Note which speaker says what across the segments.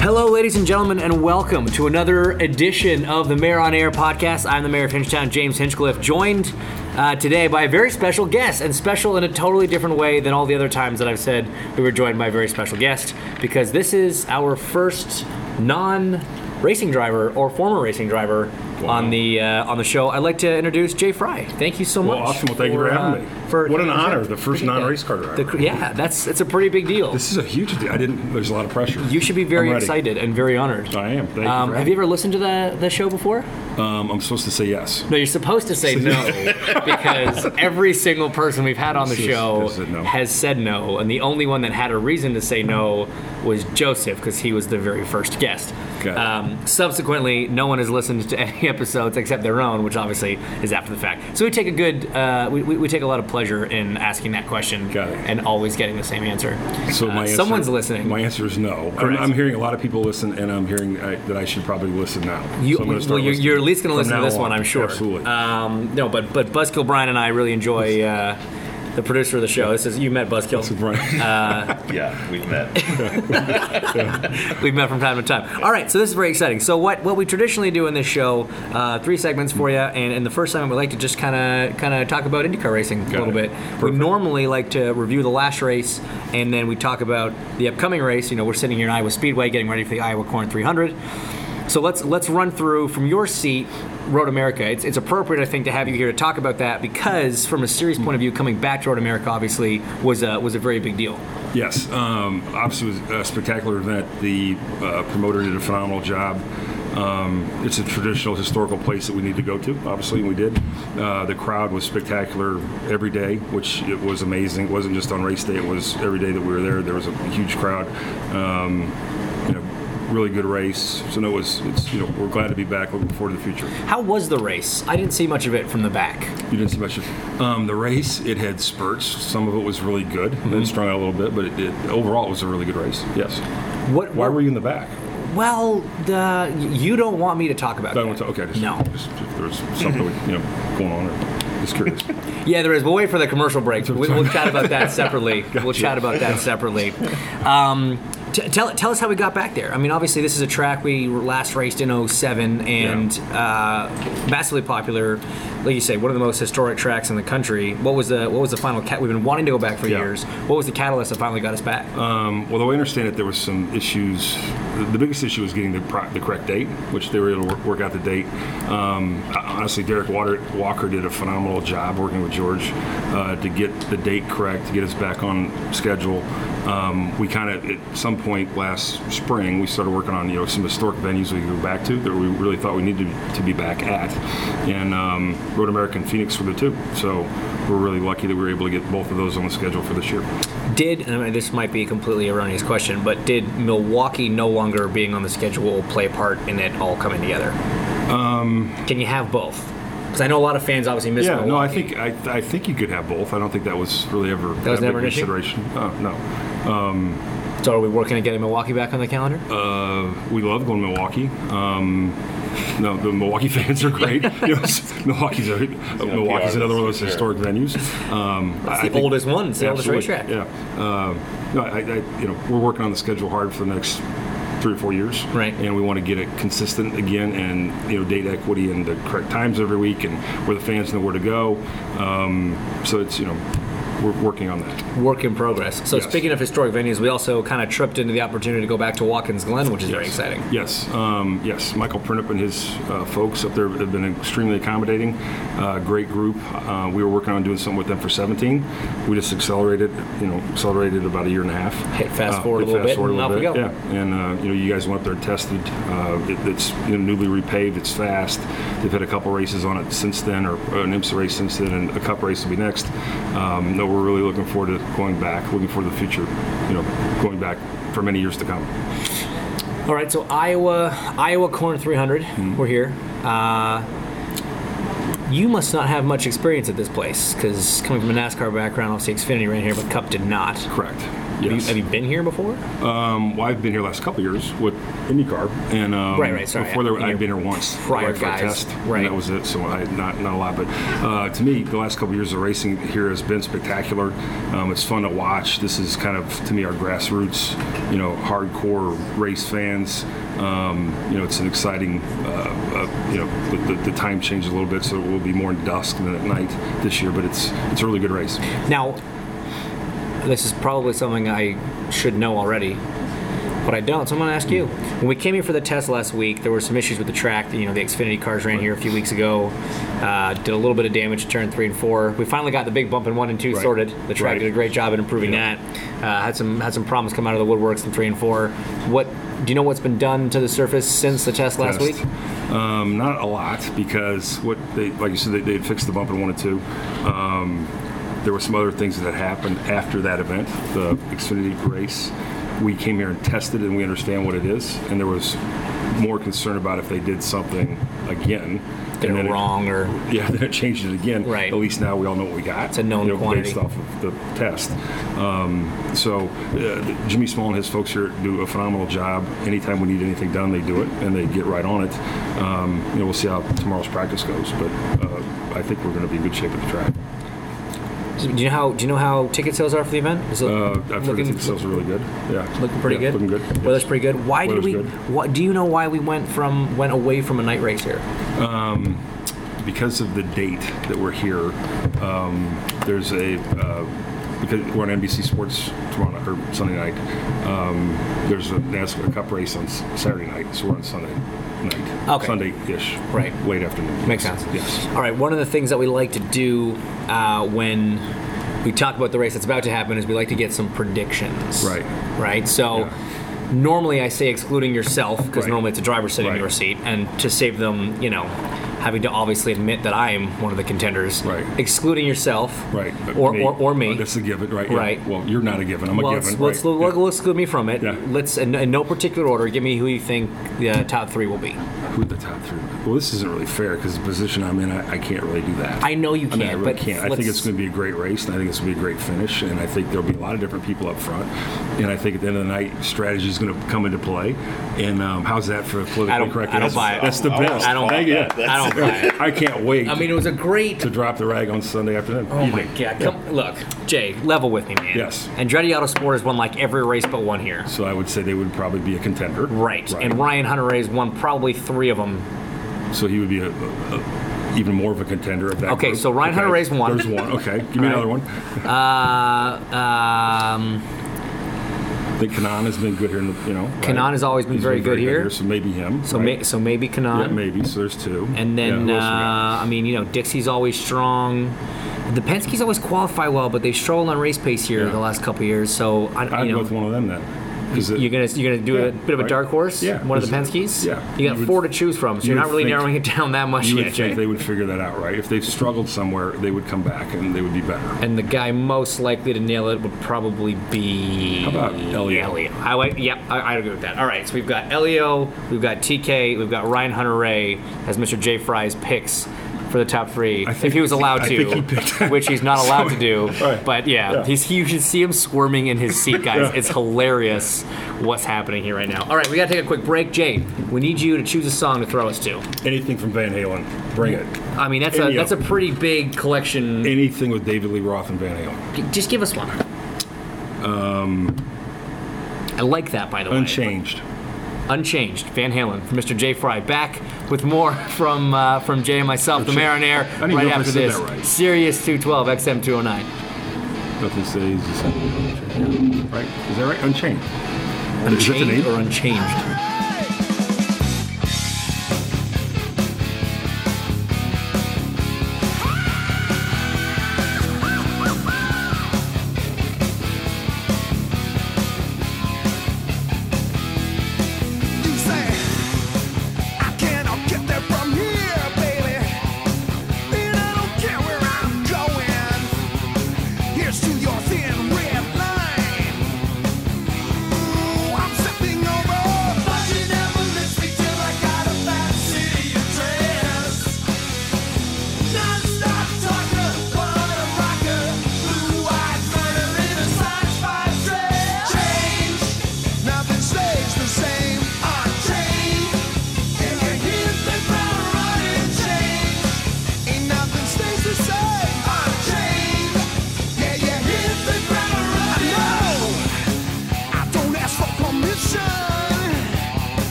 Speaker 1: Hello, ladies and gentlemen, and welcome to another edition of the Mayor on Air podcast. I'm the Mayor of Hinchtown, James Hinchcliffe, joined uh, today by a very special guest, and special in a totally different way than all the other times that I've said we were joined by a very special guest, because this is our first non racing driver or former racing driver on the uh, on the show. I'd like to introduce Jay Frye. Thank you so much.
Speaker 2: Well, awesome. Well, thank you for having
Speaker 1: uh,
Speaker 2: me.
Speaker 1: For
Speaker 2: what an honor, the first non-race car driver.
Speaker 1: The- yeah, that's it's a pretty big deal.
Speaker 2: This is a huge deal. I didn't. There's a lot of pressure.
Speaker 1: you should be very excited and very honored.
Speaker 2: I am. Thank.
Speaker 1: Um,
Speaker 2: for
Speaker 1: have you ever listened to the the show before?
Speaker 2: Um, I'm supposed to say yes.
Speaker 1: No, you're supposed to say no because every single person we've had on the show
Speaker 2: has said no.
Speaker 1: has said no, and the only one that had a reason to say no was Joseph because he was the very first guest. Um, subsequently, no one has listened to any episodes except their own, which obviously is after the fact. So we take a good, uh, we, we, we take a lot of pleasure in asking that question and always getting the same answer.
Speaker 2: So
Speaker 1: Uh,
Speaker 2: my answer,
Speaker 1: someone's listening.
Speaker 2: My answer is no. I'm, I'm hearing a lot of people listen, and I'm hearing I, that I should probably listen now.
Speaker 1: You,
Speaker 2: So
Speaker 1: well, you're, you're at least going to listen to this
Speaker 2: on.
Speaker 1: one, I'm sure.
Speaker 2: Absolutely.
Speaker 1: Um, no, but but Buzzkill Brian and I really enjoy uh, the producer of the show. This is you met Buzzkill.
Speaker 2: So Brian,
Speaker 3: Yeah, we've met.
Speaker 1: We've met from time to time. All right, so this is very exciting. So what what we traditionally do in this show, uh, three segments for you, and in the first segment we like to just kind of kind of talk about IndyCar racing a little
Speaker 2: it.
Speaker 1: bit. We normally like to review the last race, and then we talk about the upcoming race. You know, we're sitting here in Iowa Speedway getting ready for the Iowa Corn 300. So let's let's run through from your seat, Road America. It's, it's appropriate, I think, to have you here to talk about that because, from a series point of view, coming back to Road America obviously was a was a very big deal.
Speaker 2: yes. Um, obviously, was a spectacular event. The uh, promoter did a phenomenal job. Um, it's a traditional historical place that we need to go to, obviously, and we did. Uh, the crowd was spectacular every day, which it was amazing. It wasn't just on race day; it was every day that we were there. There was a huge crowd. Um, really good race. So no, it was. It's you know, we're glad to be back. Looking forward to the future.
Speaker 1: How was the race? I didn't see much of it from the back.
Speaker 2: You didn't see much of um, the race. It had spurts. Some of it was really good,
Speaker 1: Mm-hmm.
Speaker 2: then strung out a little bit, but it, it, overall it was a really good race. Yes.
Speaker 1: What?
Speaker 2: Why were you in the back?
Speaker 1: Well, the you don't want me to talk about that.
Speaker 2: to, okay, just,
Speaker 1: No.
Speaker 2: just if there was something you know going on. Or, just curious.
Speaker 1: Yeah, there is. We'll wait for the commercial break. We, we'll chat about that separately. We'll chat about that separately. Um, t- tell, tell us how we got back there. I mean, obviously, this is a track we last raced in 07 and uh, massively popular. Like you say, one of the most historic tracks in the country. What was the what was the final? Cat- We've been wanting to go back for
Speaker 2: Yeah.
Speaker 1: years. What was the catalyst that finally got us back?
Speaker 2: Um, well, the way I understand it, there was some issues. The, the biggest issue was getting the, pro- the correct date, which they were able to work, work out the date. Um, honestly, Derrick Water, Walker did a phenomenal job working with George uh, to get the date correct, to get us back on schedule. Um, we kind of, at some point last spring, we started working on you know some historic venues we could go back to that we really thought we needed to be back at, and um, Road America and Phoenix were the two. So we're really lucky that we were able to get both of those on the schedule for this year.
Speaker 1: Did and I mean, this might be a completely erroneous question, but did Milwaukee no longer being on the schedule play a part in it all coming together? Um, Can you have both? Because I know a lot of fans obviously miss
Speaker 2: Yeah,
Speaker 1: Milwaukee.
Speaker 2: no, I think I, I think you could have both. I don't think that was really ever
Speaker 1: That was
Speaker 2: a
Speaker 1: never an issue?
Speaker 2: consideration. Uh, no,
Speaker 1: So are we working on getting Milwaukee back on the calendar?
Speaker 2: uh, we love going to Milwaukee. Um, no, the Milwaukee fans are great. you know, Milwaukee's a, Milwaukee's another one of those
Speaker 3: Sure.
Speaker 2: historic venues. Um, I
Speaker 1: the oldest one. It's the oldest
Speaker 2: absolutely,
Speaker 1: racetrack.
Speaker 2: Yeah, um, no, I, I, you know, we're working on the schedule hard for the next three or four years.
Speaker 1: Right.
Speaker 2: And we want to get it consistent again, and you know, date equity and the correct times every week, and where the fans know where to go. Um, so it's you know, we're working on that.
Speaker 1: Work in progress. So
Speaker 2: Yes.
Speaker 1: speaking of historic venues, we also kind of tripped into the opportunity to go back to Watkins Glen, which is very exciting.
Speaker 2: Yes, um, yes. Michael Printup and his uh, folks up there have been extremely accommodating. Uh, great group. Uh, we were working on doing something with them for 17. We just accelerated, you know, accelerated about a year and a half.
Speaker 1: Hit fast
Speaker 2: Uh,
Speaker 1: forward a little bit
Speaker 2: forward
Speaker 1: and
Speaker 2: a
Speaker 1: off we go.
Speaker 2: Yeah, and uh, you know, you guys went up there and tested. Uh, it, it's you know, newly repaved. It's fast. They've had a couple races on it since then, or an IMSA race since then, and a Cup race will be next. Um, no, we're really looking forward to going back. Looking forward to the future. You know, going back for many years to come.
Speaker 1: All right, so Iowa, Iowa Corn 300,
Speaker 2: Mm-hmm.
Speaker 1: we're here. Uh, you must not have much experience at this place because coming from a NASCAR background, obviously Xfinity ran here, but Cup did not.
Speaker 2: Correct.
Speaker 1: Have you,
Speaker 2: Yes.
Speaker 1: have you been here before?
Speaker 2: Um, well, I've been here last couple years with IndyCar, and um,
Speaker 1: Right, right, sorry.
Speaker 2: before there, I'd been here once,
Speaker 1: prior
Speaker 2: for a
Speaker 1: guys,
Speaker 2: test,
Speaker 1: right.
Speaker 2: that was it. So I not not a lot, but uh, to me, the last couple years of racing here has been spectacular. Um, it's fun to watch. This is kind of to me our grassroots, you know, hardcore race fans. Um, you know, it's an exciting. Uh, uh, you know, the, the, the time changed a little bit, so it will be more in dusk than at night this year. But it's it's a really good race.
Speaker 1: Now, this is probably something I should know already, but I don't. So I'm going to ask you. When we came here for the test last week, there were some issues with the track. You know, the Xfinity cars ran here a few weeks ago, uh, did a little bit of damage to turn three and four. We finally got the big bump in one and two
Speaker 2: Right.
Speaker 1: sorted. The track
Speaker 2: Right.
Speaker 1: did a great job in improving
Speaker 2: Yeah.
Speaker 1: that. Uh, had some had some problems come out of the woodworks in three and four. What do you know? What's been done to the surface since the test last
Speaker 2: test.
Speaker 1: week?
Speaker 2: Um, not a lot because what they like you said they, they fixed the bump in one and two. Um, there were some other things that happened after that event, the Xfinity race. We came here and tested, and we understand what it is. And there was more concern about if they did something again.
Speaker 1: Did
Speaker 2: and
Speaker 1: it wrong or
Speaker 2: yeah, then it changed it again.
Speaker 1: Right.
Speaker 2: At least now we all know what we got.
Speaker 1: It's a known
Speaker 2: you know,
Speaker 1: quantity.
Speaker 2: based off of the test. Um, so uh, Jimmy Small and his folks here do a phenomenal job. Anytime we need anything done, they do it and they get right on it. Um, you know, we'll see how tomorrow's practice goes, but uh, I think we're going to be in good shape at the track.
Speaker 1: Do you know how do you know how ticket sales are for the event? Is it
Speaker 2: Uh, I've heard
Speaker 1: looking-
Speaker 2: the ticket sales are really good. Yeah,
Speaker 1: Looking pretty
Speaker 2: Yeah,
Speaker 1: good.
Speaker 2: Looking good.
Speaker 1: Weather's pretty good. Why did we?
Speaker 2: good.
Speaker 1: What do you know why we went from went away from a night race here?
Speaker 2: because of the date that we're here, um, there's a uh, because we're on NBC Sports tomorrow or Sunday night. Um, there's a NASCAR Cup race on Saturday night, so we're on Sunday night.
Speaker 1: Okay.
Speaker 2: Sunday-ish.
Speaker 1: Right.
Speaker 2: Late afternoon.
Speaker 1: Makes sense.
Speaker 2: Yes.
Speaker 1: All right. One of the things that we like to do uh, when we talk about the race that's about to happen is we like to get some predictions.
Speaker 2: Right.
Speaker 1: Right. So. Normally, I say excluding yourself because
Speaker 2: Right.
Speaker 1: normally it's a driver sitting in your seat, and to save them, you know, having to obviously admit that I am one of the contenders.
Speaker 2: Right.
Speaker 1: Excluding yourself.
Speaker 2: Right.
Speaker 1: Or, or, or me.
Speaker 2: That's a given, right? yeah.
Speaker 1: Right.
Speaker 2: Well, you're not a given. I'm a given.
Speaker 1: let's,
Speaker 2: right.
Speaker 1: let's,
Speaker 2: Yeah.
Speaker 1: let's exclude me from it.
Speaker 2: Yeah.
Speaker 1: Let's, in, in no particular order, give me who you think the top three will be.
Speaker 2: Who the top three? Well, this isn't really fair because the position I'm in, I, I can't really do that.
Speaker 1: I know you
Speaker 2: I mean, I
Speaker 1: can't,
Speaker 2: really
Speaker 1: but
Speaker 2: can't. I think it's going to be a great race, and I think it's going to be a great finish, and I think there'll be a lot of different people up front, and I think at the end of the night, strategy is going to come into play. And um, how's that for politically
Speaker 1: I
Speaker 2: correct?
Speaker 1: I don't
Speaker 2: That's-
Speaker 1: buy it.
Speaker 2: That's the best.
Speaker 1: I don't-
Speaker 2: Thank you.
Speaker 3: I
Speaker 1: don't buy it.
Speaker 2: I can't wait.
Speaker 1: I mean, it was a great.
Speaker 2: to drop the rag on Sunday afternoon.
Speaker 1: Oh my god! Come, look, Jay, level with me, man.
Speaker 2: Yes.
Speaker 1: Andretti Autosport has won like every race but one here.
Speaker 2: So I would say they would probably be a contender.
Speaker 1: Right. And Ryan Hunter has won probably three of them.
Speaker 2: so he would be a, a, even more of a contender that.
Speaker 1: Okay,
Speaker 2: group.
Speaker 1: so Ryan Hunter-Reay's one.
Speaker 2: There's one. Okay, give me
Speaker 1: Right.
Speaker 2: another one.
Speaker 1: Uh, um,
Speaker 2: I think Kanaan has been good here. In the, you know, right?
Speaker 1: Kanaan has always been
Speaker 2: He's
Speaker 1: very good here.
Speaker 2: So maybe him.
Speaker 1: so,
Speaker 2: right?
Speaker 1: may, so maybe Kanaan.
Speaker 2: yeah, maybe. So there's two.
Speaker 1: And then,
Speaker 2: who
Speaker 1: uh,
Speaker 2: else we got?
Speaker 1: I mean, you know, Dixie's always strong. The Penske's always qualify well, but they struggled on race pace here
Speaker 2: Yeah.
Speaker 1: the last couple years. So I,
Speaker 2: I'd
Speaker 1: you
Speaker 2: go with one of them then. 'Cause it-
Speaker 1: you're gonna you're gonna do
Speaker 2: Yeah,
Speaker 1: a bit of a dark horse.
Speaker 2: Yeah,
Speaker 1: One of the Penske's.
Speaker 2: yeah.
Speaker 1: You got
Speaker 2: You would-
Speaker 1: four to choose from, so
Speaker 2: you
Speaker 1: you're
Speaker 2: would
Speaker 1: not really
Speaker 2: think-
Speaker 1: narrowing it down that much
Speaker 2: you would
Speaker 1: yet,
Speaker 2: think
Speaker 1: Jay.
Speaker 2: they would figure that out, right? If they've struggled somewhere, they would come back and they would be better.
Speaker 1: And the guy most likely to nail it would probably be.
Speaker 2: How about Elio?
Speaker 1: Elio. I like. Yep, I, I agree with that. All right, so we've got Elio, we've got TK, we've got Ryan Hunter-Reay as Mr. Jay Frye's picks for the top three,
Speaker 2: I
Speaker 1: if he was allowed to,
Speaker 2: he
Speaker 1: which he's not allowed to do.
Speaker 2: Right.
Speaker 1: But yeah,
Speaker 2: Yeah.
Speaker 1: he's you should see him squirming in his seat, guys.
Speaker 2: Yeah.
Speaker 1: It's hilarious what's happening here right now. All right, we got to take a quick break. Jay, we need you to choose a song to throw us to.
Speaker 2: Anything from Van Halen, bring it.
Speaker 1: I mean, that's a
Speaker 2: Any
Speaker 1: that's a pretty big collection.
Speaker 2: Anything with David Lee Roth and Van Halen.
Speaker 1: Just give us one. Um, I like that, by the way.
Speaker 2: Unchanged.
Speaker 1: Unchanged. Van Halen from Mr. Jay Frye. Back with more from uh, from Jay and myself, the Mayor on Air,
Speaker 2: I don't even
Speaker 1: right
Speaker 2: know if I
Speaker 1: after this.
Speaker 2: right.
Speaker 1: Sirius 212 XM 209.
Speaker 2: Nothing stays the same. Right? Is that right? Unchained. Is that the
Speaker 1: Unchained or unchanged?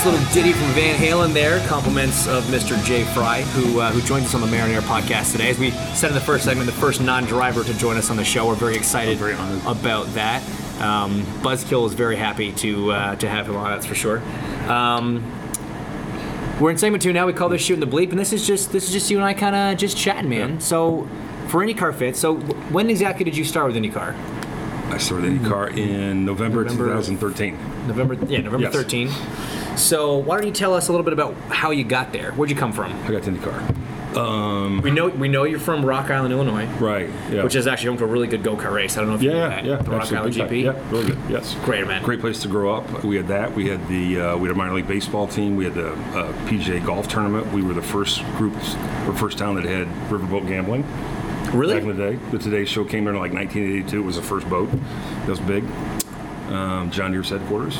Speaker 1: Nice little ditty from Van Halen there. Compliments of Mr. Jay Frye, who uh, who joins us on the Mayor on Air podcast today. As we said in the first segment, the first non-driver to join us on the show. We're very excited
Speaker 2: very
Speaker 1: about that. Um, Buzzkill is very happy to uh, to have him on. That's for sure. Um, we're in segment two now. We call this shooting the bleep, and this is just this is just you and I kind of just chatting, man.
Speaker 2: Yeah.
Speaker 1: So for IndyCar Fit, so when exactly did you start with IndyCar?
Speaker 2: I started IndyCar in November,
Speaker 1: November.
Speaker 2: 2013.
Speaker 1: November, yeah, November
Speaker 2: Yes.
Speaker 1: 13. So why don't you tell us a little bit about how you got there? Where'd you come from?
Speaker 2: I got to IndyCar.
Speaker 1: We know we know you're from Rock Island, Illinois,
Speaker 2: Right. Yeah.
Speaker 1: which is actually home to a really good go kart race. I don't know if you know
Speaker 2: yeah,
Speaker 1: that.
Speaker 2: yeah,
Speaker 1: the Rock. Island GP.
Speaker 2: Yeah, really good. Yes.
Speaker 1: Great man.
Speaker 2: Great place to grow up. We had that. We had the uh, we had a minor league baseball team. We had the uh, PGA golf tournament. We were the first group or first town that had riverboat gambling
Speaker 1: Really?
Speaker 2: back in the day. The Today Show came in like 1982. It was the first boat. That was big. Um, John Deere's headquarters.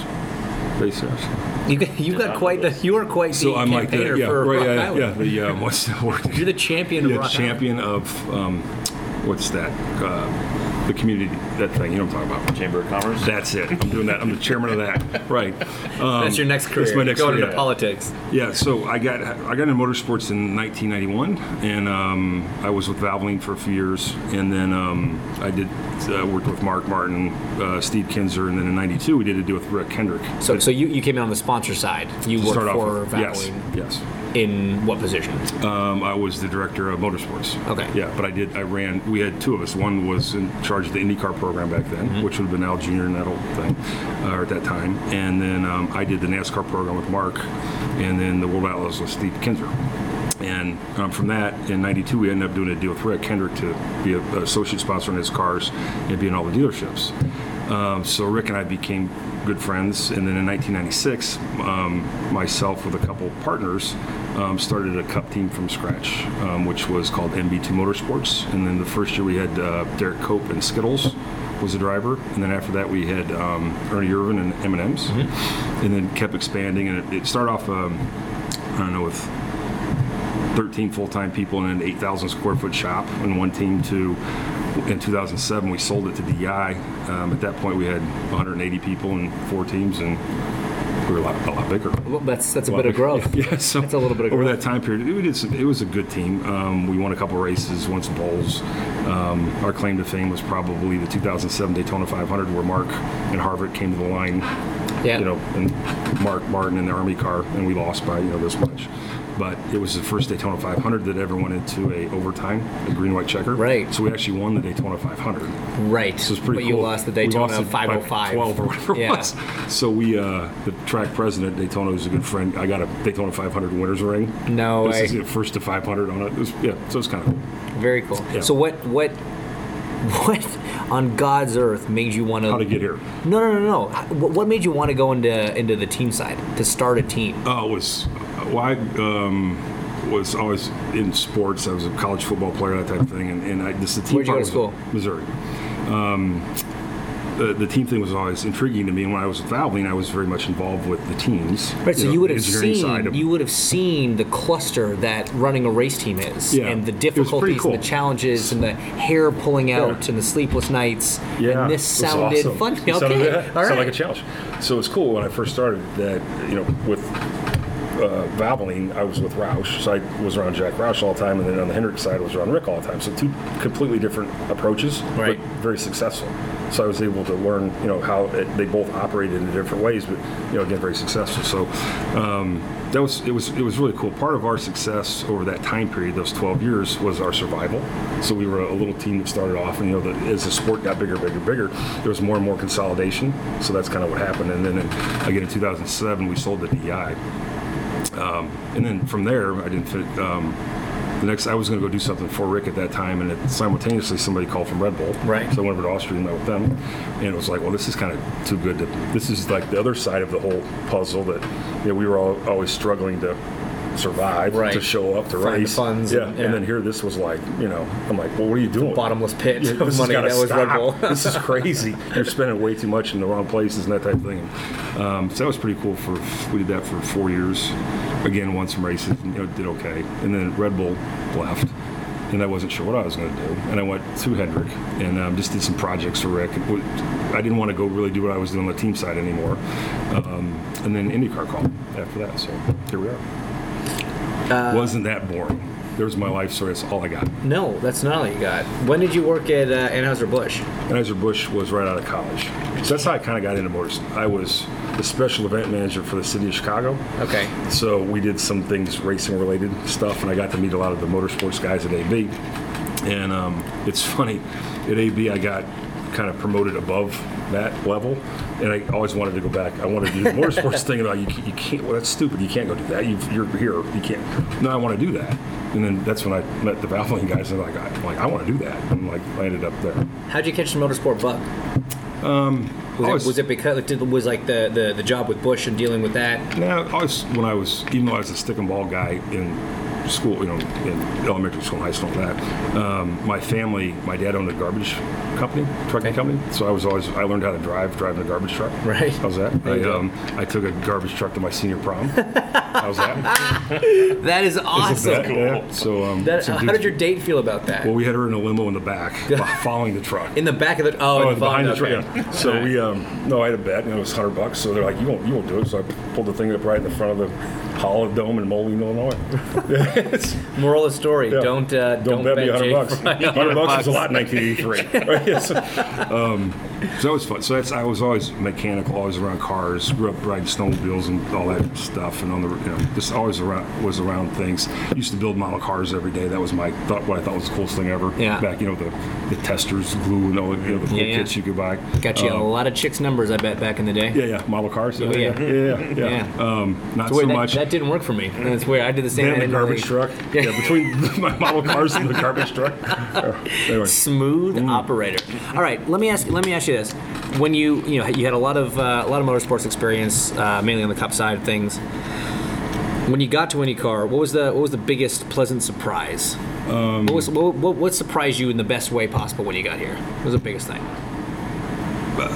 Speaker 2: Base there.
Speaker 1: You got, you've got quite the you are quite the
Speaker 2: So I'm like the yeah,
Speaker 1: for
Speaker 2: right, yeah, yeah, the um, what's the word?
Speaker 1: You're the champion of
Speaker 2: yeah,
Speaker 1: Rock
Speaker 2: champion of um, what's that? Uh, the community that thing. You know what I'm talking about?
Speaker 3: Chamber of Commerce.
Speaker 2: That's it. I'm doing that. I'm the chairman of that. Right. Um,
Speaker 1: That's your next career.
Speaker 2: That's my next
Speaker 1: Going
Speaker 2: career.
Speaker 1: into politics.
Speaker 2: Yeah. So I got I got into motorsports in 1991, and um, I was with Valvoline for a few years, and then um, I did uh, worked with Mark Martin, uh, Steve Kinser, and then in '92 we did a deal with Rick Hendrick.
Speaker 1: So so you, you came in on the sponsor side. You worked for
Speaker 2: with. Yes.
Speaker 1: Valvoline.
Speaker 2: Yes.
Speaker 1: In what position?
Speaker 2: Um, I was the director of motorsports.
Speaker 1: Okay.
Speaker 2: Yeah, but I did. I ran. We had two of us. One was in charge of the IndyCar program back then,
Speaker 1: Mm-hmm.
Speaker 2: which would have been Al Junior and that whole thing, uh, or at that time. And then um, I did the NASCAR program with Mark, and then the World Outlaws with Steve Kinser. And um, from that, in '92, we ended up doing a deal with Rick Hendrick to be an associate sponsor on his cars and be in all the dealerships. Um, so Rick and I became good friends, and then in 1996, um, myself with a couple partners um, started a cup team from scratch, um, which was called MB2 Motorsports. And then the first year we had uh, Derrike Cope and Skittles was the driver, and then after that we had um, Ernie Irvan and M&M's, and then kept expanding. And it, it started off, um, I don't know, with 13 full-time people in an 8,000 square foot shop and one team to in 2007 we sold it to DI um, at that point we had 180 people and four teams and we were a lot, a lot bigger
Speaker 1: Well, that's that's a
Speaker 2: lot
Speaker 1: bit of
Speaker 2: bigger.
Speaker 1: growth.
Speaker 2: yeah so
Speaker 1: That's a little bit of
Speaker 2: over
Speaker 1: growth.
Speaker 2: that time period we did some, it was a good team um, we won a couple races won some bowls um, our claim to fame was probably the 2007 Daytona 500 where Mark and Harvick came to the line
Speaker 1: Yeah.
Speaker 2: you know, and Mark Martin in the Army car, and we lost by you know this much. But it was the first Daytona 500 that ever went into a overtime, a green white checker.
Speaker 1: Right.
Speaker 2: So we actually won the Daytona 500.
Speaker 1: Right.
Speaker 2: So it's pretty
Speaker 1: but
Speaker 2: cool.
Speaker 1: you lost the Daytona
Speaker 2: lost it
Speaker 1: 505.
Speaker 2: 12 or whatever
Speaker 1: Yeah.
Speaker 2: it was. So we, uh, the track president, Daytona, was a good friend. I got a Daytona 500 winners ring.
Speaker 1: No
Speaker 2: this
Speaker 1: way.
Speaker 2: is the first to 500 on it. it was, yeah, so it's kind of cool.
Speaker 1: Very cool.
Speaker 2: Yeah.
Speaker 1: So what what what on God's earth made you want to?
Speaker 2: How to get here?
Speaker 1: No, no, no, no. What what made you want to go into into the team side to start a team?
Speaker 2: Oh, it was well, I um, was always in sports. I was a college football player, that type of thing, and, and I just the team
Speaker 1: Where'd you go to school?
Speaker 2: Missouri. Um, the, the team thing was always intriguing to me, and when I was with Valvoline, I was very much involved with the teams.
Speaker 1: Right, so
Speaker 2: know,
Speaker 1: you would have seen
Speaker 2: of-
Speaker 1: you would have seen the cluster that running a race team is,
Speaker 2: Yeah,
Speaker 1: and the
Speaker 2: it was pretty
Speaker 1: difficulties
Speaker 2: cool.
Speaker 1: and the challenges and the hair pulling out and the sleepless nights.
Speaker 2: Yeah,
Speaker 1: and this sounded
Speaker 2: awesome.
Speaker 1: fun. Okay,
Speaker 2: sounded, yeah,
Speaker 1: all
Speaker 2: sounded like a challenge. So it was cool when I first started that, you know, with uh, Valvoline, I was with Roush, so I was around Jack Roush all the time, and then on the Hendrick side, I was around Rick all the time. So two completely different approaches,
Speaker 1: Right.
Speaker 2: but very successful. So I was able to learn, you know, how it, they both operated in different ways, but you know, again, very successful. So um, that was it was it was really cool. Part of our success over that time period, those 12 years, was our survival. So we were a little team that started off, and you know, the, as the sport got bigger, bigger, bigger, there was more and more consolidation. So that's kind of what happened. And then in, again in 2007, we sold the DI. Um, and then from there, I didn't fit. Um, the next I was going to go do something for Rick at that time, and it, simultaneously somebody called from Red Bull.
Speaker 1: Right.
Speaker 2: So I went over to Austria and met with them, and it was like, well, this is kind of too good to. This is like the other side of the whole puzzle that you know, we were all always struggling to survive
Speaker 1: Right.
Speaker 2: to show up to
Speaker 1: Find the
Speaker 2: race.
Speaker 1: funds
Speaker 2: Yeah.
Speaker 1: and-
Speaker 2: and, then here this was like, you know, I'm like, well, what are you doing?
Speaker 1: Bottomless pit
Speaker 2: Yeah,
Speaker 1: of
Speaker 2: this
Speaker 1: money that was Red. Bull.
Speaker 2: this is crazy. You're spending way too much in the wrong places and that type of thing. Um, so that was pretty cool. For we did that for four years. Again, won some races and you know, did okay. And then Red Bull left, and I wasn't sure what I was going to do. And I went to Hendrick and um, just did some projects for Rick. I didn't want to go really do what I was doing on the team side anymore. Um, and then IndyCar called after that. So here we are.
Speaker 1: Uh,
Speaker 2: wasn't that boring? There's my life story. That's all I got.
Speaker 1: No, that's not all you got. When did you work at uh, Anheuser-Busch?
Speaker 2: Anheuser-Busch was right out of college. So that's how I kind of got into motors. I was the special event manager for the city of Chicago.
Speaker 1: Okay.
Speaker 2: So we did some things racing related stuff, and I got to meet a lot of the motorsports guys at AB. And um, it's funny, at AB I got kind of promoted above that level, and I always wanted to go back. I wanted to do the motorsports thing, and I'm you, you can't. Well, that's stupid. You can't go do that. You've, you're here. You can't. No, I want to do that. And then that's when I met the Valvoline guys, and like, I, I'm like, I want to do that. And like, I ended up there.
Speaker 1: How'd you catch the motorsport bug? Um, was,
Speaker 2: always-
Speaker 1: it, was it because like, did, was like the, the, the job with Bush and dealing with that?
Speaker 2: No, I was when I was even though I was a stick and ball guy in school, you know, in elementary school, and high school, and that. Um, my family, my dad owned a garbage company, trucking company, so I was always I learned how to drive driving a garbage truck.
Speaker 1: Right.
Speaker 2: How's that?
Speaker 1: There you
Speaker 2: I, um, I took a garbage truck to my senior prom. How's that?
Speaker 1: That is awesome.
Speaker 2: That- yeah. So um,
Speaker 1: That,
Speaker 2: some
Speaker 1: how
Speaker 2: dudes-
Speaker 1: did your date feel about that?
Speaker 2: well, we had her in a limo in the back, following the truck.
Speaker 1: in the back of the oh,
Speaker 2: Oh,
Speaker 1: in the
Speaker 2: behind the
Speaker 1: okay.
Speaker 2: truck. yeah. So we, um, no, I had a bet, and it was hundred bucks. So they're like, "You won't, you won't do it." So I pulled the thing up right in the front of the Hollow Dome in Moline, Illinois. It's-
Speaker 1: Moral of the story:
Speaker 2: Yeah.
Speaker 1: don't uh,
Speaker 2: Don't, bet me
Speaker 1: Jake
Speaker 2: 100 bucks.
Speaker 1: Fry.
Speaker 2: 100 bucks was a lot in 1983. Yes. um, so that was fun. So that's I was always mechanical, always around cars. Grew up riding snowmobiles and all that stuff, and on the you know just always around was around things. Used to build model cars every day. That was my thought. What I thought was the coolest thing ever.
Speaker 1: Yeah.
Speaker 2: Back you know the the Testors, glue, and all the, you know, the cool
Speaker 1: Yeah, yeah.
Speaker 2: kits you could buy.
Speaker 1: Got you
Speaker 2: Um,
Speaker 1: a lot of chicks' numbers, I bet, back in the day.
Speaker 2: yeah, yeah, model cars.
Speaker 1: Oh,
Speaker 2: yeah,
Speaker 1: yeah.
Speaker 2: yeah, yeah. Um, not
Speaker 1: Wait,
Speaker 2: so
Speaker 1: that,
Speaker 2: much.
Speaker 1: that didn't work for me. That's weird. I did the same.
Speaker 2: Then the garbage
Speaker 1: really-
Speaker 2: truck. Yeah. between my model cars and the garbage truck. Uh, anyway.
Speaker 1: smooth
Speaker 2: Mm.
Speaker 1: operator. All right, let me ask. Let me ask you this: When you you know you had a lot of uh, a lot of motorsports experience, uh, mainly on the cup side of things. When you got to IndyCar, what was the what was the biggest pleasant surprise?
Speaker 2: Um,
Speaker 1: what, was, what, what, what surprised you in the best way possible when you got here? What was the biggest thing?
Speaker 2: well,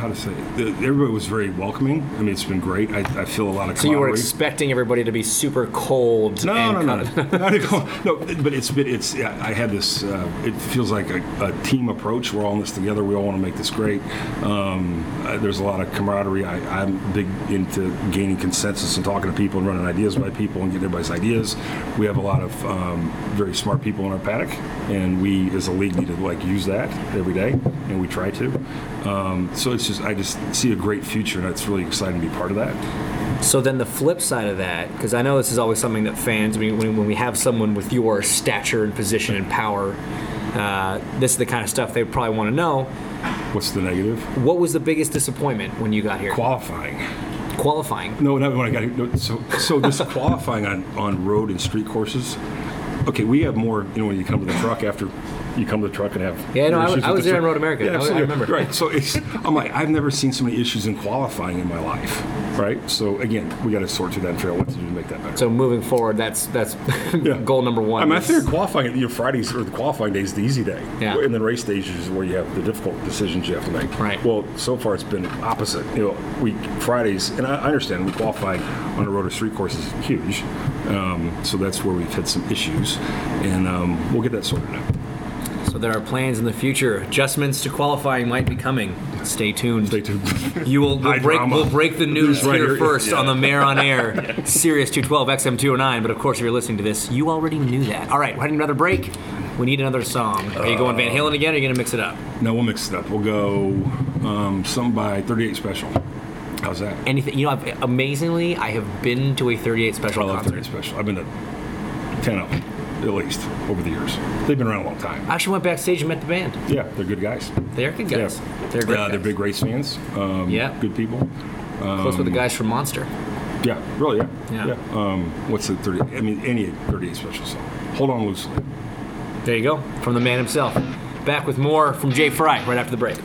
Speaker 2: how to say it? The- everybody was very welcoming. I mean, it's been great. I, I feel a lot of
Speaker 1: So you were expecting everybody to be super cold.
Speaker 2: no,
Speaker 1: and
Speaker 2: no, no, no, Not no. But it's been it's. Yeah, I had this. Uh, it feels like a, a team approach. We're all in this together. We all want to make this great. Um, uh, there's a lot of camaraderie. I, I'm big into gaining consensus and talking to people and running ideas by people and getting everybody's ideas. We have a lot of um, very smart people in our paddock, and we as a league need to like use that every day, and we try to. Um, so it's just I just see a great future, and it's really exciting to be part of that.
Speaker 1: So then the flip side of that, because I know this is always something that fans, I mean, when, when we have someone with your stature and position and power, uh, this is the kind of stuff they probably want to know.
Speaker 2: What's the negative?
Speaker 1: What was the biggest disappointment when you got here?
Speaker 2: Qualifying.
Speaker 1: Qualifying.
Speaker 2: No, not when I got here. No, so, so this qualifying on, on road and street courses. Okay, we have more. You know, when you come to the truck after you come to the truck and have.
Speaker 1: Yeah, no, I was- I was
Speaker 2: the
Speaker 1: there in Road America.
Speaker 2: Yeah,
Speaker 1: absolutely. I remember.
Speaker 2: Right. So it's, I'm like, I've never seen so many issues in qualifying in my life. Right. So again, we got to sort through that and figure out what to do to make that better.
Speaker 1: So moving forward, that's that's goal number one.
Speaker 2: I mean, I figured qualifying, you know, Fridays or the qualifying day is the easy day.
Speaker 1: Yeah.
Speaker 2: And then race days is where you have the difficult decisions you have to make.
Speaker 1: Right.
Speaker 2: Well, so far it's been opposite. You know, we Fridays, and I, I understand we qualify on a road or street course is huge. Um, so that's where we've had some issues, and um, we'll get that sorted out.
Speaker 1: So there are plans in the future. Adjustments to qualifying might be coming. Stay tuned.
Speaker 2: Stay tuned.
Speaker 1: You will we'll break
Speaker 2: drama.
Speaker 1: we'll break the news
Speaker 2: Right
Speaker 1: here first
Speaker 2: yeah.
Speaker 1: on the Mayor on Air Sirius 212 XM209. But of course, if you're listening to this, you already knew that. All right, we're heading to another break. We need another song. Are you going Van Halen again? Or are you gonna mix it up?
Speaker 2: No, we'll mix it up. We'll go um, something by 38 Special. How's that?
Speaker 1: Anything? You know, I've, amazingly, I have been to a 38 Special.
Speaker 2: I love
Speaker 1: concert.
Speaker 2: 38 Special. I've been to 10 of them at least over the years. They've been around a long time.
Speaker 1: I actually went backstage and met the band.
Speaker 2: Yeah, they're good guys.
Speaker 1: They're good guys.
Speaker 2: Yeah.
Speaker 1: They're great.
Speaker 2: Uh, they're big race fans. Um,
Speaker 1: Yeah.
Speaker 2: Good people.
Speaker 1: Close with the guys from Monster.
Speaker 2: Yeah, really, yeah.
Speaker 1: Yeah.
Speaker 2: Um, what's the 30? I mean, any 38 special song. Hold on loosely.
Speaker 4: There you go, from the man himself. Back with more from Jay Frye right after the break.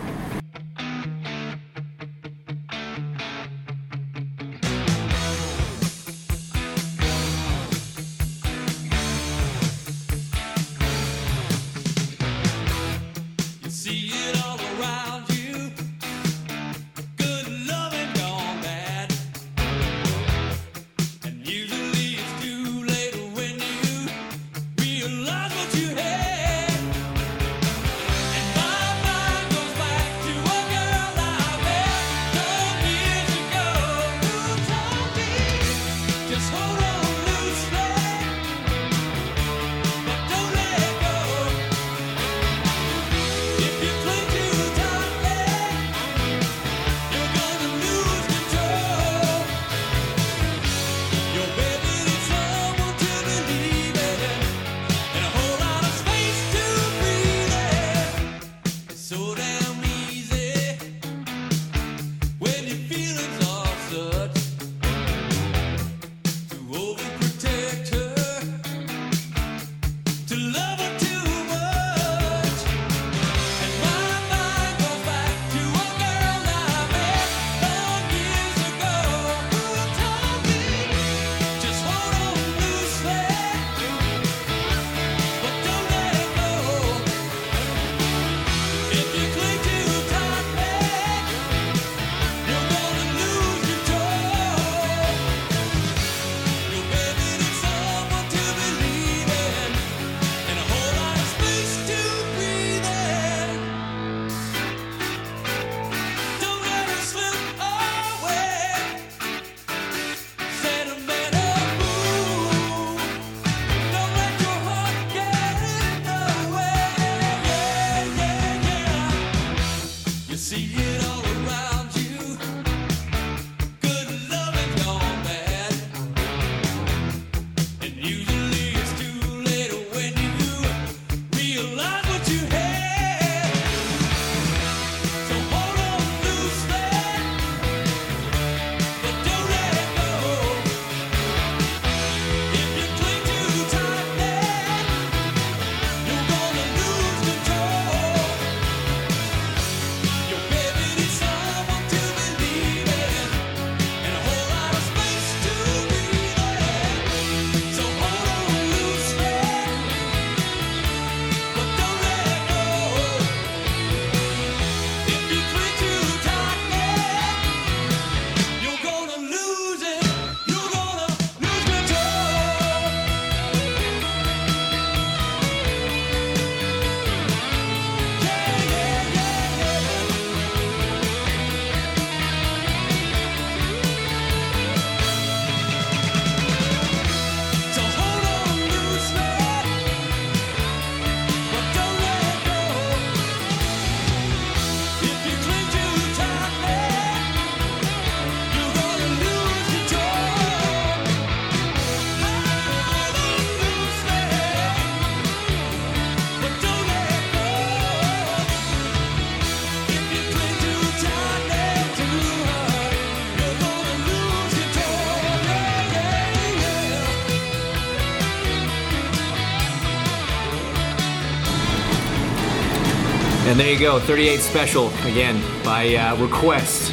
Speaker 4: There you go, 38 special again by uh, request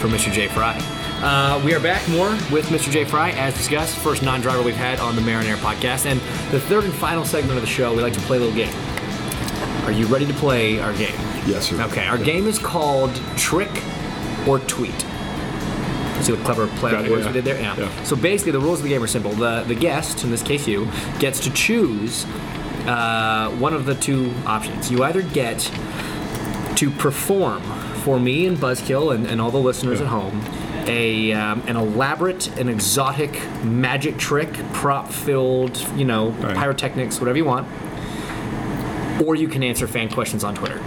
Speaker 4: from Mr. Jay Frye. Uh, we are back more with Mr. Jay Frye as discussed. First non-driver we've had on the Mayor on Air podcast, and the third and final segment of the show. We like to play a little game. Are you ready to play our game?
Speaker 2: Yes, sir.
Speaker 4: Okay, our game is called Trick or Tweet. See what clever play on words
Speaker 2: yeah.
Speaker 4: we did there?
Speaker 2: Yeah.
Speaker 4: So basically, the rules of the game are simple. The the guest, in this case you, gets to choose uh, one of the two options. You either get to perform for me and Buzzkill and, and all the listeners
Speaker 2: Yeah.
Speaker 4: at home a um, an elaborate and exotic magic trick, prop filled, you know,
Speaker 2: Right.
Speaker 4: pyrotechnics, whatever you want. Or you can answer fan questions on Twitter.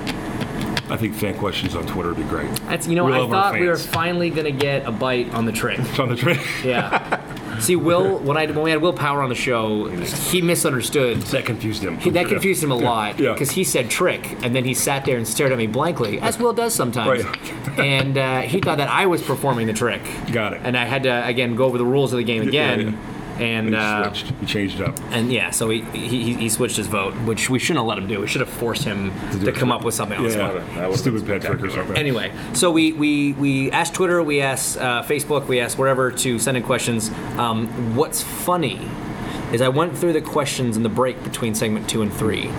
Speaker 2: I think fan questions on Twitter would be great.
Speaker 4: That's you know
Speaker 2: We
Speaker 4: I thought we were finally gonna get a bite on the trick.
Speaker 2: On the train.
Speaker 4: Yeah. See, Will when I when we had Will Power on the show, he misunderstood.
Speaker 2: that confused him.
Speaker 4: He, that confused him a lot
Speaker 2: Yeah.
Speaker 4: because he said trick, and then he sat there and stared at me blankly, as Will does sometimes.
Speaker 2: Right.
Speaker 4: and uh, he thought that I was performing the trick.
Speaker 2: Got it.
Speaker 4: And I had to again go over the rules of the game again.
Speaker 2: yeah.
Speaker 1: And
Speaker 2: He
Speaker 1: uh,
Speaker 2: switched. He changed it up.
Speaker 1: and yeah, so he, he he switched his vote, which we shouldn't have let him do. We should have forced him to,
Speaker 2: do it.
Speaker 1: come up with something else.
Speaker 2: Yeah,
Speaker 5: That would've
Speaker 2: stupid
Speaker 5: been
Speaker 2: pet trick or something.
Speaker 1: Anyway, so we we we asked Twitter, we asked uh, Facebook, we asked wherever to send in questions. Um, what's funny is I went through the questions in the break between segment two and three,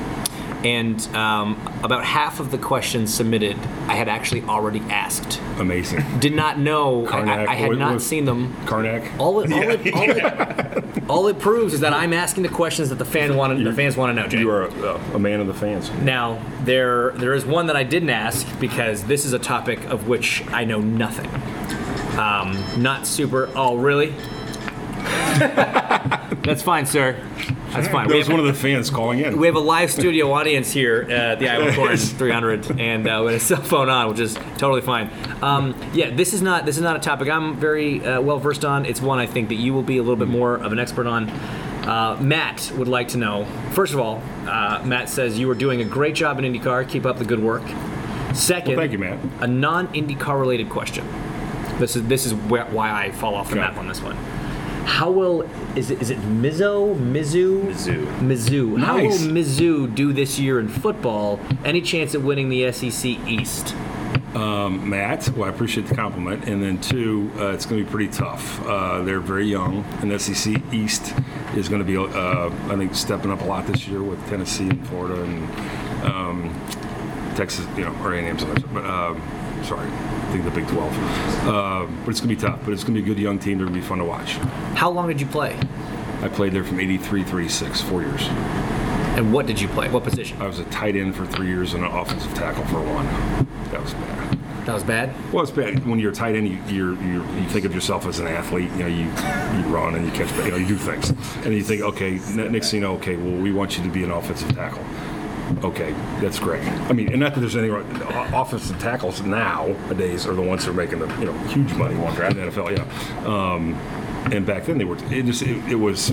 Speaker 1: and um, about half of the questions submitted I had actually already asked.
Speaker 2: Amazing.
Speaker 1: Did not know. I,
Speaker 2: Karnak,
Speaker 1: I had
Speaker 2: what-
Speaker 1: not seen them.
Speaker 2: Karnak.
Speaker 1: All it, all, it, all, it, all it proves is that I'm asking the questions that the fan want the fans want to know, Jay.
Speaker 2: You are a, a man of the fans.
Speaker 1: Now, there there is one that I didn't ask because this is a topic of which I know nothing. Um, not super. Oh, really? That's fine, sir. That's fine.
Speaker 2: That was one of the fans calling in.
Speaker 1: we have a live studio audience here at the Iowa Corn 300, and uh, with a cell phone on, which is totally fine. Um, yeah, this is not this is not a topic I'm very uh, well versed on. It's one I think that you will be a little bit more of an expert on. Uh, Matt would like to know. First of all, uh, Matt says you are doing a great job in IndyCar. Keep up the good work. Second,
Speaker 2: Well, thank you, Matt.
Speaker 1: a non-IndyCar related question. This is this is wh- why I fall off the map on this one. How will is it is it Mizzo Mizzou
Speaker 5: Mizzou.
Speaker 1: Mizzou? How will Mizzou do this year in football? Any chance of winning the SEC East?
Speaker 2: Matt, well, I appreciate the compliment. And then two, uh, it's going to be pretty tough. Uh, they're very young, and the SEC East is going to be, uh, I think, stepping up a lot this year with Tennessee and Florida and um, Texas, you know, or A&M's on. But um, sorry, I think the Big 12. Uh, but it's going to be tough. But it's going to be a good young team. They're going to be fun to watch.
Speaker 1: How long did you play?
Speaker 2: I played there from 83 36, four years.
Speaker 1: And what did you play? What position?
Speaker 2: I was a tight end for three years and an offensive tackle for one. That was bad.
Speaker 1: That was bad.
Speaker 2: Well, it's bad when you're a tight end. You you're, you're, you think of yourself as an athlete. You know, you you run and you catch. You know, you do things, and you think, okay, next thing you know, okay, well, we want you to be an offensive tackle. Okay, that's great. I mean, and not that there's any wrong- o- offensive tackles nowadays are the ones that are making the you know huge money in the NFL. Yeah, um, and back then they were. It just it, it was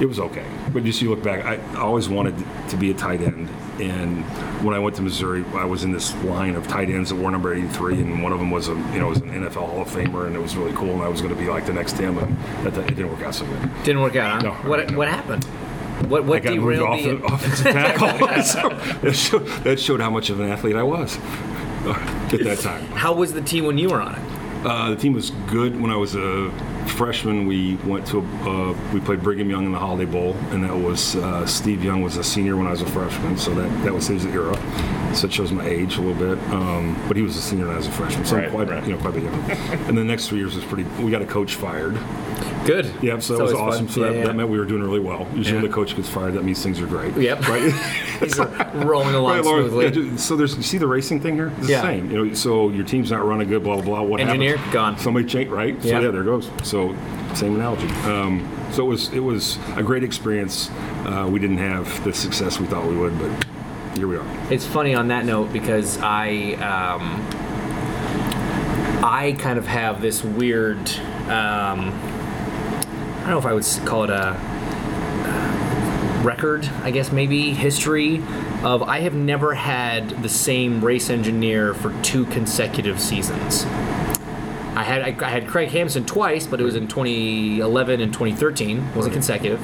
Speaker 2: it was okay. But just you look back, I always wanted to be a tight end. And when I went to Missouri, I was in this line of tight ends that wore number 83, and one of them was a you know was an NFL Hall of Famer, and it was really cool. And I was going to be like the next him, and that, that it didn't work out so good.
Speaker 1: Didn't work out. Huh?
Speaker 2: No,
Speaker 1: what
Speaker 2: no.
Speaker 1: what happened? What
Speaker 2: I
Speaker 1: what
Speaker 2: got moved off
Speaker 1: the?
Speaker 2: offensive tackle. so that, showed, that showed how much of an athlete I was at that time.
Speaker 1: How was the team when you were on it?
Speaker 2: Uh, the team was good when I was a freshman. We went to a, uh, we played Brigham Young in the Holiday Bowl, and that was uh, Steve Young was a senior when I was a freshman, so that, that was his era. So it shows my age a little bit. Um, but he was a senior and I was a freshman, so
Speaker 5: Right,
Speaker 2: quite
Speaker 5: right.
Speaker 2: you know quite a bit young. and the next three years was pretty. We got a coach fired.
Speaker 1: Good.
Speaker 2: Yeah, so that was awesome.
Speaker 1: fun.
Speaker 2: So that,
Speaker 1: Yeah,
Speaker 2: that meant we were doing really well. Usually,
Speaker 1: Yeah.
Speaker 2: when the coach gets fired, that means things are great.
Speaker 1: Yep.
Speaker 2: Right.
Speaker 1: Things are rolling along
Speaker 2: Right,
Speaker 1: smoothly.
Speaker 2: dude, so there's you see the racing thing here. It's
Speaker 1: Yeah.
Speaker 2: the same. You know, so your team's not running good. Blah blah blah. What
Speaker 1: Engineer,
Speaker 2: happens?
Speaker 1: gone.
Speaker 2: Somebody changed. right. So
Speaker 1: Yeah.
Speaker 2: yeah, there it goes. So same analogy. Um, so it was it was a great experience. Uh, we didn't have the success we thought we would, but here we are.
Speaker 1: It's funny on that note because I um, I kind of have this weird um, I don't know if I would call it a uh, record, I guess maybe history of I have never had the same race engineer for two consecutive seasons. I had I, I had Craig Hampson twice, but it was in 2011 and 2013. wasn't consecutive.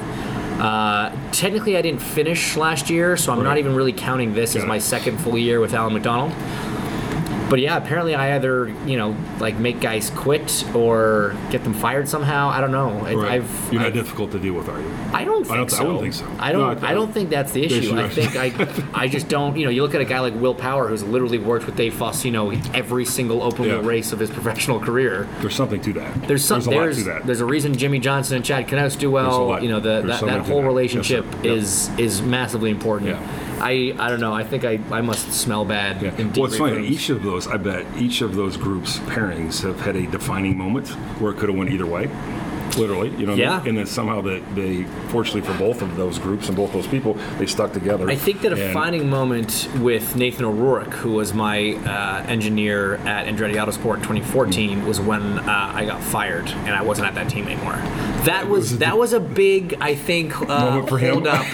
Speaker 1: Uh, technically, I didn't finish last year, so I'm not even really counting this as
Speaker 2: it.
Speaker 1: my second full year with Allen McDonald. But yeah, apparently I either you know like make guys quit or get them fired somehow. I don't know. I,
Speaker 2: Right.
Speaker 1: I've
Speaker 2: You're not
Speaker 1: I've-
Speaker 2: difficult to deal with, are you?
Speaker 1: I don't think
Speaker 2: I don't-
Speaker 1: so.
Speaker 2: I wouldn't think so.
Speaker 1: I don't.
Speaker 2: No, I
Speaker 1: I, don't think that's the issue.
Speaker 2: issue,
Speaker 1: I think I. I just don't. You know, you look at a guy like Will Power, who's literally worked with Dave Faustino every single open wheel
Speaker 2: Yeah.
Speaker 1: race of his professional career.
Speaker 2: There's something to that.
Speaker 1: There's some.
Speaker 2: There's a
Speaker 1: There's,
Speaker 2: lot to that.
Speaker 1: there's a reason Jimmie Johnson and Chad Knaus do well. You know, the, that, that whole
Speaker 2: that. Yes,
Speaker 1: relationship.
Speaker 2: Yep.
Speaker 1: is is massively important.
Speaker 2: Yeah.
Speaker 1: I I don't know. I think I, I must smell bad.
Speaker 2: Yeah.
Speaker 1: In
Speaker 2: Well, it's funny.
Speaker 1: rooms.
Speaker 2: Each of those, I bet, each of those groups pairings have had a defining moment where it could have went either way. Literally, you know.
Speaker 1: Yeah.
Speaker 2: And then somehow they, they, fortunately for both of those groups and both those people, they stuck together.
Speaker 1: I think that a defining moment with Nathan O'Rourke, who was my uh, engineer at Andretti Autosport in 2014, was when uh, I got fired and I wasn't at that team anymore. That was
Speaker 2: a-
Speaker 1: that was a big, I think, uh,
Speaker 2: Moment for him?
Speaker 1: hold up.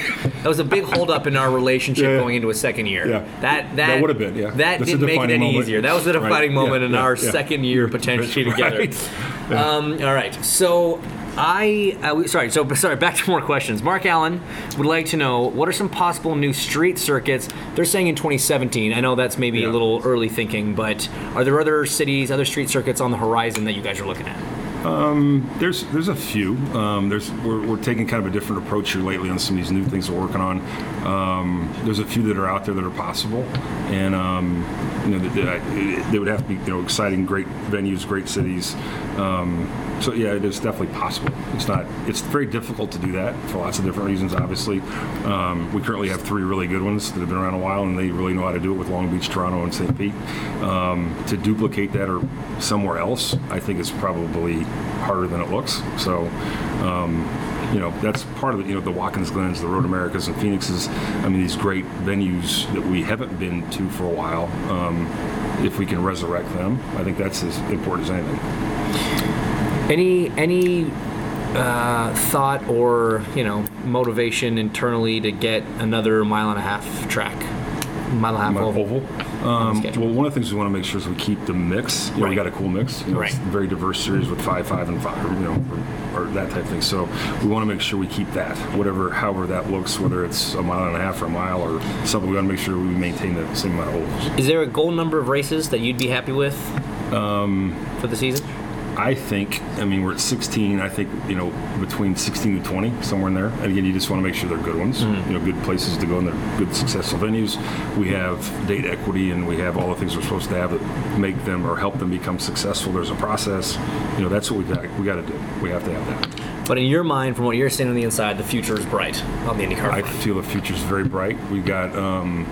Speaker 1: That was a big hold up in our relationship
Speaker 2: Yeah, yeah.
Speaker 1: going into a second year.
Speaker 2: Yeah.
Speaker 1: That that,
Speaker 2: That would have been, yeah.
Speaker 1: That
Speaker 2: That's
Speaker 1: didn't make it any
Speaker 2: moment.
Speaker 1: easier. That was
Speaker 2: Right.
Speaker 1: defining
Speaker 2: Yeah,
Speaker 1: moment in our second year potentially together.
Speaker 2: Right.
Speaker 1: Um, all right, so I uh, sorry. So sorry. Back to more questions. Mark Allen would like to know what are some possible new street circuits. They're saying in 2017. I know that's maybe a little early thinking, but are there other cities, other street circuits on the horizon that you guys are looking at?
Speaker 2: There's there's a few. Um, there's we're, we're taking kind of a different approach here lately on some of these new things we're working on. Um, there's a few that are out there that are possible, and um, you know they, would have to be you know exciting, great venues, great cities. Um, so yeah, it is definitely possible. It's not. It's very difficult to do that for lots of different reasons. Obviously, um, we currently have three really good ones that have been around a while, and they really know how to do it with Long Beach, Toronto, and St. Pete. Um, to duplicate that or somewhere else, I think is probably harder than it looks. So. Um, you know that's part of it. You know the Watkins Glens, the Road Americas, and Phoenixes. I mean these great venues that we haven't been to for a while. Um, if we can resurrect them, I think that's as important as anything.
Speaker 1: Any any uh, thought or you know motivation internally to get another mile and a half track, mile and a half oval?
Speaker 2: oval. Um, well, one of the things we want to make sure is we keep the mix. You know,
Speaker 1: Right.
Speaker 2: we got a cool mix. You know, It's
Speaker 1: Right.
Speaker 2: very diverse series with five, five, and five. You know, or, or that type of thing. So we want to make sure we keep that, whatever, however that looks, whether it's a mile and a half or a mile or something. We want to make sure we maintain the same amount of ovals.
Speaker 1: Is there a goal number of races that you'd be happy with
Speaker 2: Um,
Speaker 1: for the season?
Speaker 2: I think, I mean, we're at 16. I think, you know, between 16 to 20, somewhere in there. And again, you just want to make sure they're good ones,
Speaker 1: Mm-hmm.
Speaker 2: you know, good places to go and they're good, successful venues. We have date equity and we have all the things we're supposed to have that make them or help them become successful. There's a process. You know, that's what we got, we got to do. We have to have that.
Speaker 1: But in your mind, from what you're seeing on the inside, the future is bright on the IndyCar
Speaker 2: I
Speaker 1: front.
Speaker 2: feel the future is very bright. We've got um,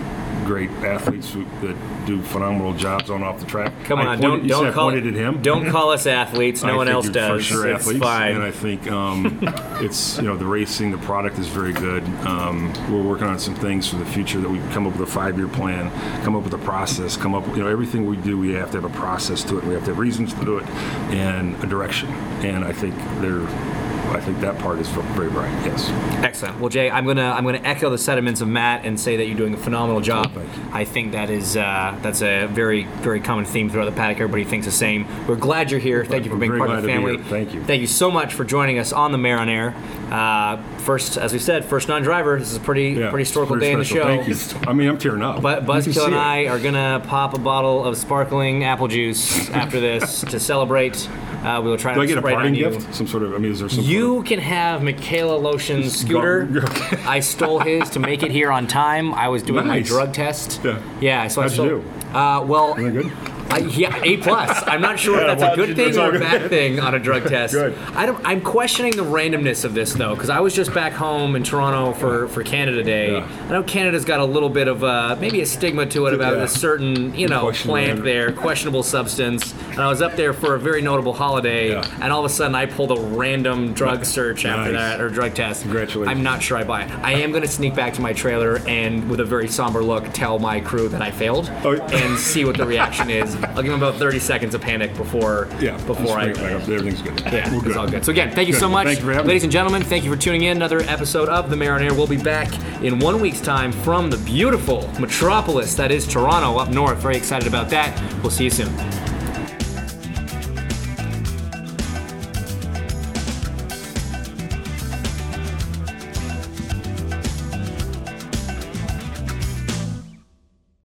Speaker 2: great athletes who, that do phenomenal jobs on off the track.
Speaker 1: Come on,
Speaker 2: pointed-
Speaker 1: don't don't call
Speaker 2: pointed at him.
Speaker 1: Don't call us athletes. No
Speaker 2: I
Speaker 1: one else does.
Speaker 2: For sure,
Speaker 1: it's
Speaker 2: athletes.
Speaker 1: fine.
Speaker 2: And I think um, it's you know the racing, the product is very good. Um, we're working on some things for the future that we come up with a five-year plan, come up with a process, come up you know everything we do, we have to have a process to it. We have to have reasons to do it and a direction. And I think they're. I think that part is very bright. Yes.
Speaker 1: Excellent. Well, Jay, I'm gonna I'm gonna echo the sentiments of Matt and say that you're doing a phenomenal job.
Speaker 2: Thank.
Speaker 1: I think that is uh, that's a very very common theme throughout the paddock. Everybody thinks the same. We're glad you're here. Thank you for being part of the
Speaker 2: glad to be
Speaker 1: family.
Speaker 2: Thank you.
Speaker 1: Thank you so much for joining us on the Mayor on Air. Uh, first, as we said, first non-driver. This is a pretty
Speaker 2: Yeah.
Speaker 1: pretty historical
Speaker 2: Pretty
Speaker 1: day in the show.
Speaker 2: Thank you. I mean, I'm tearing up.
Speaker 1: But Buzzkill and
Speaker 2: it.
Speaker 1: I are gonna pop a bottle of sparkling apple juice after this to celebrate. Uh, we will try
Speaker 2: Do
Speaker 1: to
Speaker 2: I get a
Speaker 1: it on you.
Speaker 2: gift? Some sort of. I mean, is there some?
Speaker 1: You can have Mikhail Aleshin's scooter.
Speaker 2: Okay.
Speaker 1: I stole his to make it here on time. I was doing my drug test.
Speaker 2: Yeah.
Speaker 1: Yeah. So
Speaker 2: How'd
Speaker 1: I
Speaker 2: you
Speaker 1: stole.
Speaker 2: do?
Speaker 1: Uh, well,
Speaker 2: of, good.
Speaker 1: I, yeah, A plus. I'm not sure if that's a good thing or a bad thing on a drug test.
Speaker 2: Good.
Speaker 1: I don't. I'm questioning the randomness of this though, because I was just back home in Toronto for for Canada Day.
Speaker 2: Yeah.
Speaker 1: I know Canada's got a little bit of uh, maybe a stigma to it about
Speaker 2: Yeah.
Speaker 1: a certain you know plant there, questionable substance. And I was up there for a very notable holiday,
Speaker 2: Yeah.
Speaker 1: and all of a sudden I pulled a random drug search after that or drug test.
Speaker 2: Congratulations.
Speaker 1: I'm not sure I buy it. I am going to sneak back to my trailer and, with a very somber look, tell my crew that I failed
Speaker 2: Oh,
Speaker 1: and see what the reaction is. I'll give him about 30 seconds of panic before
Speaker 2: Yeah.
Speaker 1: before I.
Speaker 2: Just back up. Everything's good.
Speaker 1: Yeah,
Speaker 2: We're
Speaker 1: it's all good. So again, thank you
Speaker 2: Good.
Speaker 1: so much,
Speaker 2: Thank you for having
Speaker 1: ladies and gentlemen. Thank you for tuning in. Another episode of the Mayor on Air. We'll be back in one week's time from the beautiful metropolis that is Toronto up north. Very excited about that. We'll see you soon.